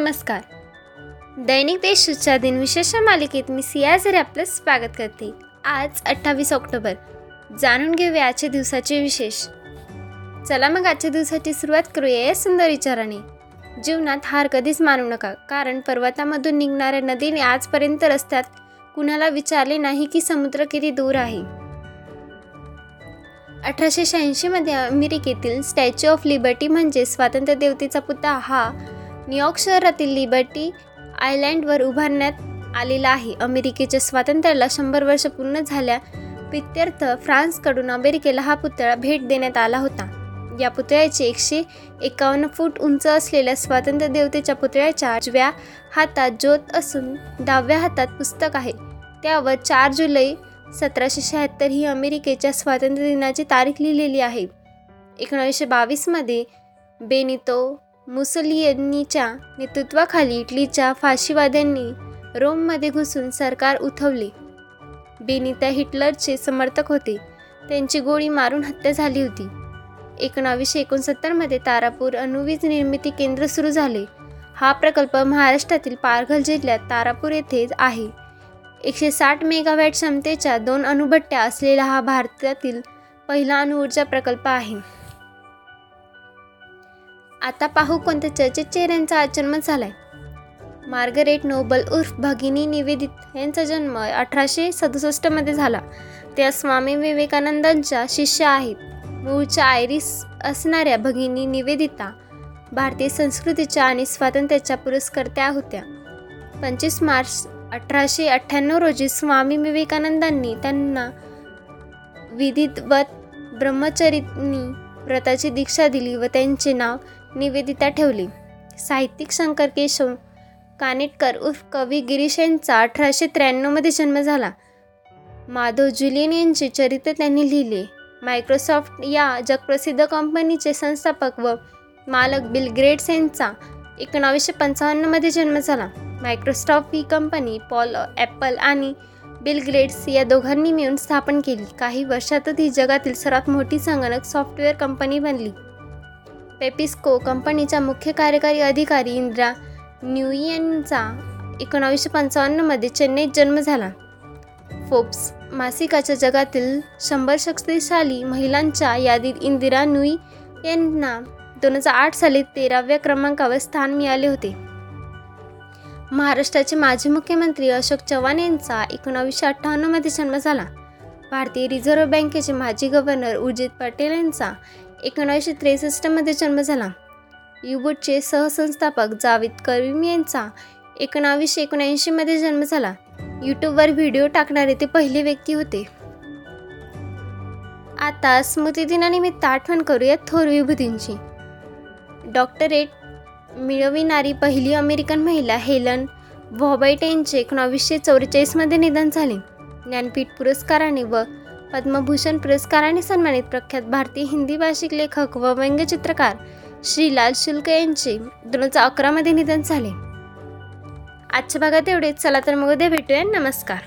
नमस्कार. दैनिक देशच्या दिनविशेष मालिकेत मी सिया झरे आपलं स्वागत करते. आज अठ्ठावीस ऑक्टोबर. जाणून घेऊया आजच्या दिवसाचे विशेष. चला मग आजच्या दिवसाची सुरुवात करूया या सुंदर विचाराने. जीवनात हार कधीच मानू नका कारण पर्वतामधून निघणाऱ्या नदीने आजपर्यंत रस्त्यात कुणाला विचारले नाही की समुद्र किती दूर आहे. अठराशे शहाऐंशीमध्ये अमेरिकेतील स्टॅच्यू ऑफ लिबर्टी म्हणजे स्वातंत्र्य देवतेचा पुतळा हा न्यूयॉर्क शहरातील लिबर्टी आयलँडवर उभारण्यात आलेला आहे. अमेरिकेच्या स्वातंत्र्याला शंभर वर्ष पूर्ण झाल्या प्रित्यर्थ फ्रान्सकडून अमेरिकेला हा पुतळा भेट देण्यात आला होता. या पुतळ्याचे एकशे एकावन्न फूट उंच असलेल्या स्वातंत्र्य देवतेच्या पुतळ्याच्या उजव्या हातात ज्योत असून डाव्या हातात पुस्तक आहे. त्यावर चार जुलै सतराशे शहात्तर ही अमेरिकेच्या स्वातंत्र्य दिनाची तारीख लिहिलेली आहे. एकोणावीसशे बावीसमध्ये बेनितो मुसोलिनीच्या नेतृत्वाखाली इटलीच्या फाशीवाद्यांनी रोममध्ये घुसून सरकार उठवले. बेनिता हिटलरचे समर्थक होते. त्यांची गोळी मारून हत्या झाली होती. एकोणावीसशे एकोणसत्तरमध्ये तारापूर अणुवीज निर्मिती केंद्र सुरू झाले. हा प्रकल्प महाराष्ट्रातील पारघर जिल्ह्यात तारापूर येथे आहे. एकशे साठ मेगावॅट क्षमतेच्या दोन अणुभट्ट्या असलेला हा भारतातील पहिला अणुऊर्जा प्रकल्प आहे. आता पाहू कोणत्या चर्चित चेहऱ्यांचा आज जन्म झालाय. मार्गरेट नोबल उर्फ भगिनी निवेदित यांचा जन्म अठराशे सदुसष्टमध्ये झाला. त्या स्वामी विवेकानंदांच्या शिष्य आहेत. मूळच्या आयरिस असणाऱ्या भगिनी निवेदिता भारतीय संस्कृतीच्या आणि स्वातंत्र्याच्या पुरस्कर्त्या होत्या. पंचवीस मार्च अठराशे अठ्ठ्याण्णव रोजी स्वामी विवेकानंदांनी त्यांना विधिवत ब्रह्मचरिणी व्रताची दीक्षा दिली व त्यांचे नाव निवेदिता ठेवली. साहित्यिक शंकर केशव कानेटकर उर्फ कवी गिरीश यांचा अठराशे त्र्याण्णवमध्ये जन्म झाला. माधव जुलियन यांचे चरित्र त्यांनी लिहिले. मायक्रोसॉफ्ट या जगप्रसिद्ध कंपनीचे संस्थापक व मालक बिल ग्रेट्स यांचा एकोणावीसशे पंचावन्नमध्ये जन्म झाला. मायक्रोसॉफ्ट ही कंपनी पॉल ॲपल आणि बिल ग्रेट्स या दोघांनी मिळून स्थापन केली. काही वर्षातच ही जगातील सर्वात मोठी संगणक सॉफ्टवेअर कंपनी बनली. पेपिस्को कंपनीच्या मुख्य कार्यकारी अधिकारी इंदिरा न्यूयनचा एकोणावीसशे पंचावन्नमध्ये चेन्नईत जन्म झाला. फोब्स मासिकाच्या जगातील शंभर शक्तिशाली महिलांच्या यादीत इंदिरा नुई यांना दोन हजार आठ साली तेराव्या क्रमांकावर स्थान मिळाले होते. महाराष्ट्राचे माजी मुख्यमंत्री अशोक चव्हाण यांचा एकोणावीसशे अठ्ठावन्नमध्ये जन्म झाला. भारतीय रिझर्व्ह बँकेचे माजी गव्हर्नर उर्जित पटेल यांचा एकोणावीसशे त्रेसष्टमध्ये जन्म झाला. युबोटचे सहसंस्थापक जावेद करीम यांचा एकोणावीसशे एकोणऐंशीमध्ये जन्म झाला. यूट्यूबवर व्हिडिओ टाकणारे ते पहिले व्यक्ती होते. आता स्मृतिदिनानिमित्त आठवण करूया थोर विभूतींची. डॉक्टरेट मिळविणारी पहिली अमेरिकन महिला हेलन व्हॉबाईट यांचे एकोणावीसशे चौवेचाळीसमध्ये निधन झाले. ज्ञानपीठ पुरस्काराने व पद्मभूषण पुरस्काराने सन्मानित प्रख्यात भारतीय हिंदी भाषिक लेखक व व्यंग्यचित्रकार श्रीलाल शुल्क यांचे दोन हजार अकरामध्ये निधन झाले. आजच्या भागात एवढेच. चला तर मग उद्या भेटूया. नमस्कार.